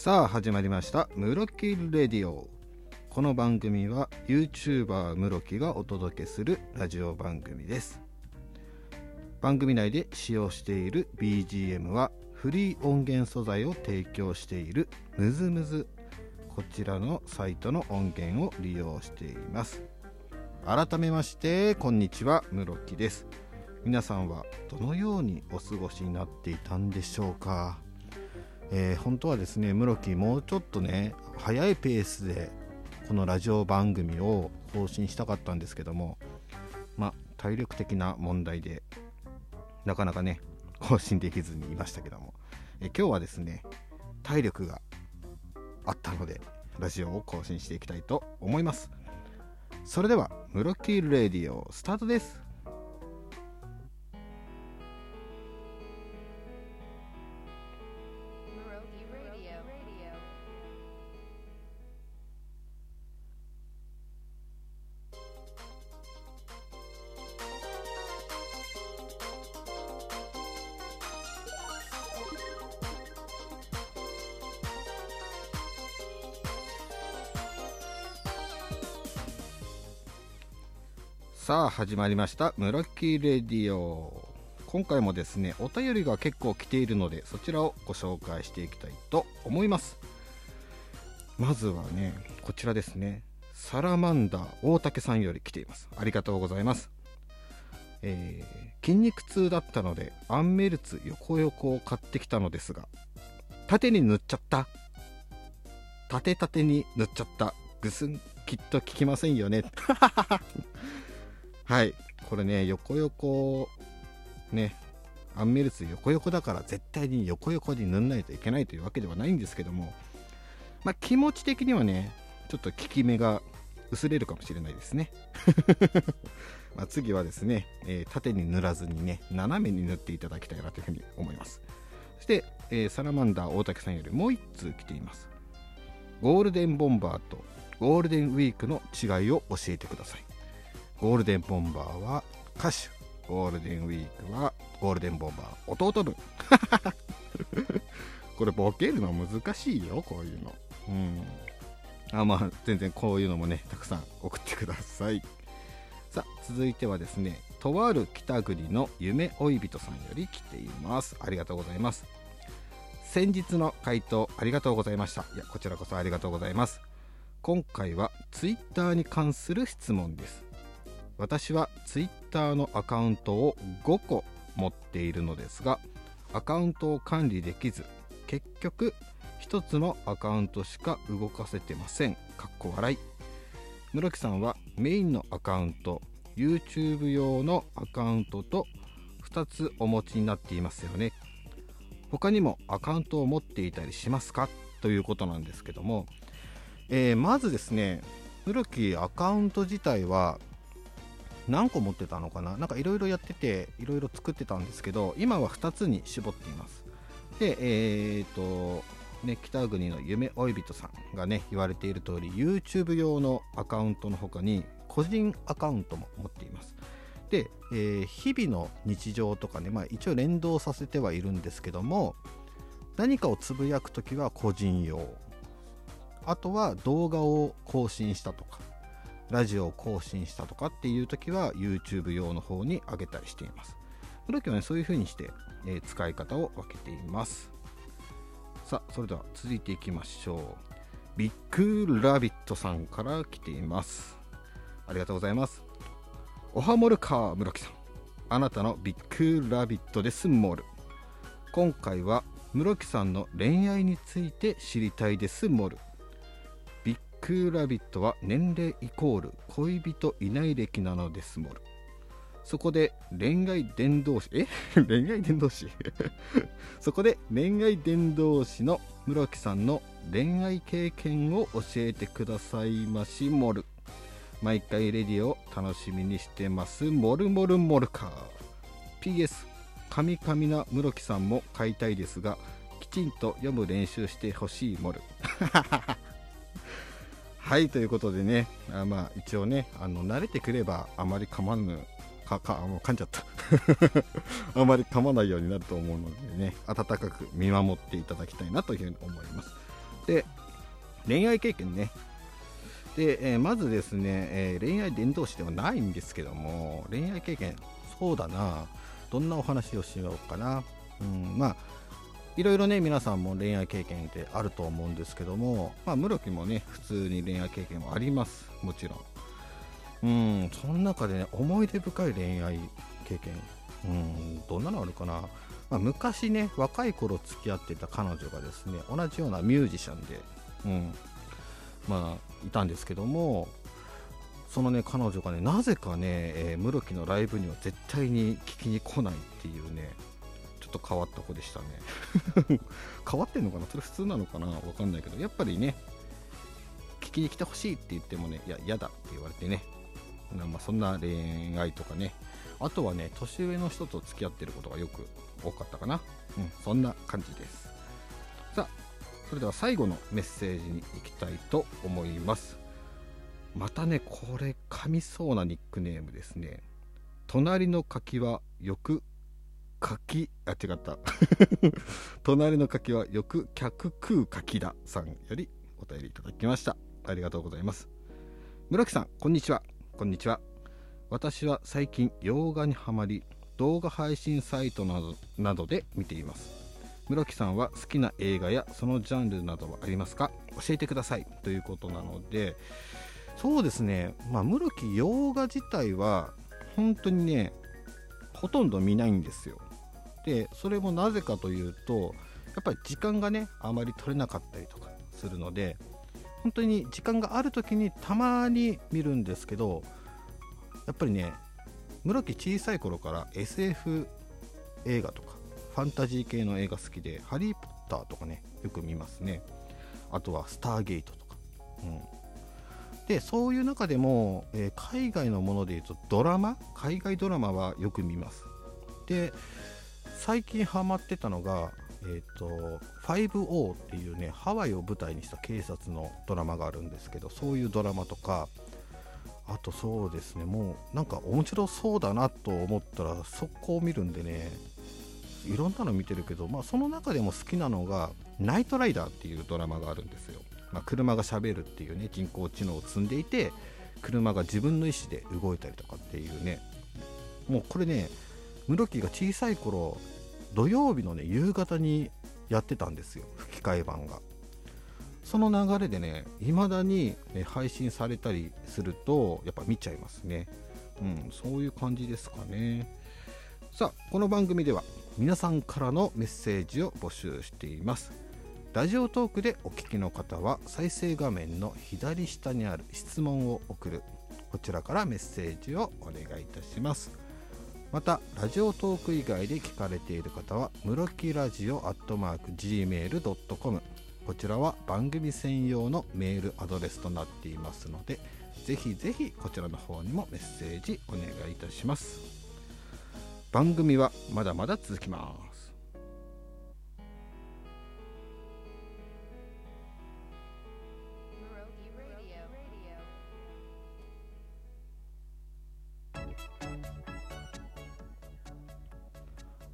さあ始まりました「ムロキレディオ」この番組は YouTuber ムロキがお届けするラジオ番組です。番組内で使用している BGM はフリー音源素材を提供しているムズムズこちらのサイトの音源を利用しています。改めましてこんにちはムロキです。皆さんはどのようにお過ごしになっていたんでしょうか？えー、本当はですね、室木もうちょっとね、早いペースでこのラジオ番組を更新したかったんですけども、まあ、体力的な問題で、なかなかね、更新できずにいましたけども、えー、今日はですね、体力があったので、ラジオを更新していきたいと思います。それでは、室木レディオスタートです。さあ始まりました「ムロッキーレディオ」今回もですねお便りが結構来ているのでそちらをご紹介していきたいと思います。まずはねこちらですね。サラマンダー大竹さんより来ています。ありがとうございます。えー、筋肉痛だったのでアンメルツ横横を買ってきたのですが縦に塗っちゃった。縦縦に塗っちゃった。ぐすんきっと効きませんよね。はい。これね横横ねアンメルツ横横だから絶対に横横に塗んないといけないというわけではないんですけどもまあ、気持ち的にはねちょっと効き目が薄れるかもしれないですね。ま次はですね、えー、縦に塗らずにね斜めに塗っていただきたいなというふうに思います。そして、えー、サラマンダー大竹さんよりもう1通来ています。ゴールデンボンバーとゴールデンウィークの違いを教えてください。ゴールデンボンバーは歌手。ゴールデンウィークはゴールデンボンバー。弟分。これボケるの難しいよこういうの。うん。あまあ全然こういうのもねたくさん送ってください。さあ続いてはですねとある北国の夢追い人さんより来ています。ありがとうございます。先日の回答ありがとうございました。いやこちらこそありがとうございます。今回は Twitter に関する質問です。私は Twitter のアカウントを5個持っているのですがアカウントを管理できず結局1つのアカウントしか動かせてません。かっこ笑い。室木さんはメインのアカウント YouTube 用のアカウントと2つお持ちになっていますよね。他にもアカウントを持っていたりしますか？ということなんですけども、えー、まずですね室木アカウント自体は何個持ってたのかな？なんかいろいろやってていろいろ作ってたんですけど今は2つに絞っています。でえー、っとね北国の夢追い人さんがね言われている通り YouTube 用のアカウントの他に個人アカウントも持っています。で、えー、日々の日常とかね、まあ、一応連動させてはいるんですけども何かをつぶやくときは個人用。あとは動画を更新したとか。ラジオを更新したとかっていう時は YouTube 用の方に上げたりしています。この時はね、そういう風にして、えー、使い方を分けています。さあ、それでは続いていきましょう。ビッグラビットさんから来ています。ありがとうございます。おはもるか、室木さん。あなたのビッグラビットです、モル。今回は室木さんの恋愛について知りたいです、モル。クーラビットは年齢イコール恋人いない歴なのですもるそこで恋愛伝道師え？恋愛伝道師？そこで恋愛伝道師の室木さんの恋愛経験を教えてくださいましもる。毎回レディを楽しみにしてますモルモルモルカー PS カミカミな室木さんも買いたいですがきちんと読む練習してほしいモル はいということでねあまあ一応ねあの慣れてくればあまり噛まぬかかもう噛んじゃった。あまり噛まないようになると思うのでね温かく見守っていただきたいなというふうに思います。で恋愛経験ね。で、えー、まずですね、えー、恋愛伝道師ではないんですけども恋愛経験そうだな。どんなお話をしようかな、うん、まあいろいろね皆さんも恋愛経験ってあると思うんですけどもまあ室木もね普通に恋愛経験もあります。もちろん。うんその中でね思い出深い恋愛経験。うんどんなのあるかな、まあ、昔ね若い頃付き合ってた彼女がですね同じようなミュージシャンでうんまあいたんですけどもそのね彼女がねなぜかね、えー、室木のライブには絶対に聞きに来ないっていうねょっと変わった子でしたね。変わってんのかな？それ普通なのかな？わかんないけど。やっぱりね聞きに来てほしいって言ってもねいや嫌だって言われてね。まあ、そんな恋愛とかね。あとはね年上の人と付き合ってることがよく多かったかな。うんそんな感じです。さあそれでは最後のメッセージに行きたいと思います。またねこれ噛みそうなニックネームですね。隣の柿はよく柿あ違った。隣の柿はよく客食う柿ださんよりお便りいただきました。ありがとうございます。村木さんこんにちは。こんにちは。私は最近洋画にはまり動画配信サイトなどなどで見ています。室木さんは好きな映画やそのジャンルなどはありますか？教えてください。ということなのでそうですね、まあ、室木洋画自体は本当にねほとんど見ないんですよ。でそれもなぜかというとやっぱり時間がねあまり取れなかったりとかするので本当に時間がある時にたまに見るんですけどやっぱりね室木小さい頃から SF 映画とかファンタジー系の映画好きで「ハリー・ポッター」とかねよく見ますね。あとは「スターゲート」とか、うん、でそういう中でも、えー、海外のものでいうとドラマ？海外ドラマはよく見ます。で最近ハマってたのがえーと、5O っていうねハワイを舞台にした警察のドラマがあるんですけどそういうドラマとかあとそうですねもうなんか面白そうだなと思ったら速攻見るんでねいろんなの見てるけど、まあ、その中でも好きなのが「ナイトライダー」っていうドラマがあるんですよ。まあ、車がしゃべるっていうね人工知能を積んでいて車が自分の意思で動いたりとかっていうね。もうこれね室木が小さい頃土曜日のね夕方にやってたんですよ吹き替え版が。その流れでね未だに、ね、配信されたりするとやっぱ見ちゃいますね。うんそういう感じですかね。さあこの番組では皆さんからのメッセージを募集しています。ラジオトークでお聞きの方は再生画面の左下にある質問を送るこちらからメッセージをお願いいたします。またラジオトーク以外で聞かれている方はムロキラジオアットマーク Gmail.com こちらは番組専用のメールアドレスとなっていますのでぜひぜひこちらの方にもメッセージお願いいたします。番組はまだまだ続きます。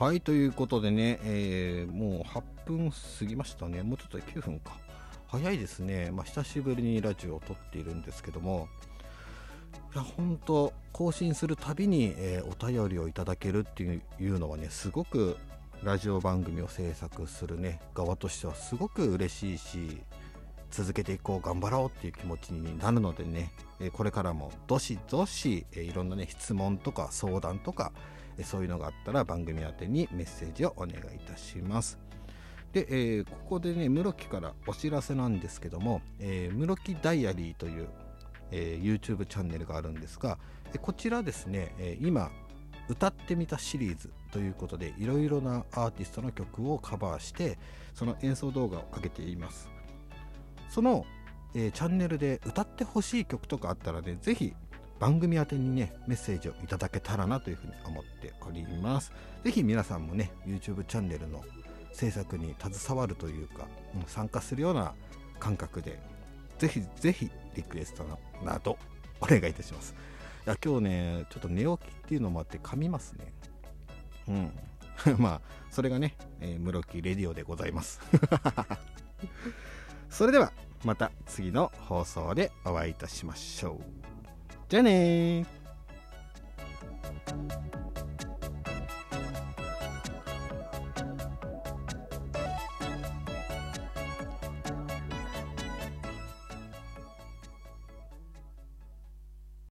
はいということでね、えー、もう8分過ぎましたね。もうちょっと9分か。早いですね、まあ、久しぶりにラジオを撮っているんですけども。いや本当更新するたびに、えー、お便りをいただけるっていうのはねすごくラジオ番組を制作するね側としてはすごく嬉しいし続けていこう頑張ろうっていう気持ちになるのでね、えこれからもどしどし、えいろんなね質問とか相談とかそういうのがあったら番組宛てにメッセージをお願いいたします。で、えー、ここでね、室木からお知らせなんですけども、えー、室木ダイアリーという、えー、YouTube チャンネルがあるんですが、こちらですね、え今、歌ってみたシリーズということで、いろいろなアーティストの曲をカバーして、その演奏動画を上げています。その、えー、チャンネルで歌ってほしい曲とかあったらね、ぜひ番組宛にね、メッセージをいただけたらなというふうに思っております。ぜひ皆さんもね、YouTube チャンネルの制作に携わるというか、参加するような感覚で、ぜひぜひリクエストなどお願いいたします。いや今日ね、ちょっと寝起きっていうのもあって噛みますね。うん。まあ、それがね、えー、室木レディオでございます。それではまた次の放送でお会いいたしましょうじゃあねー。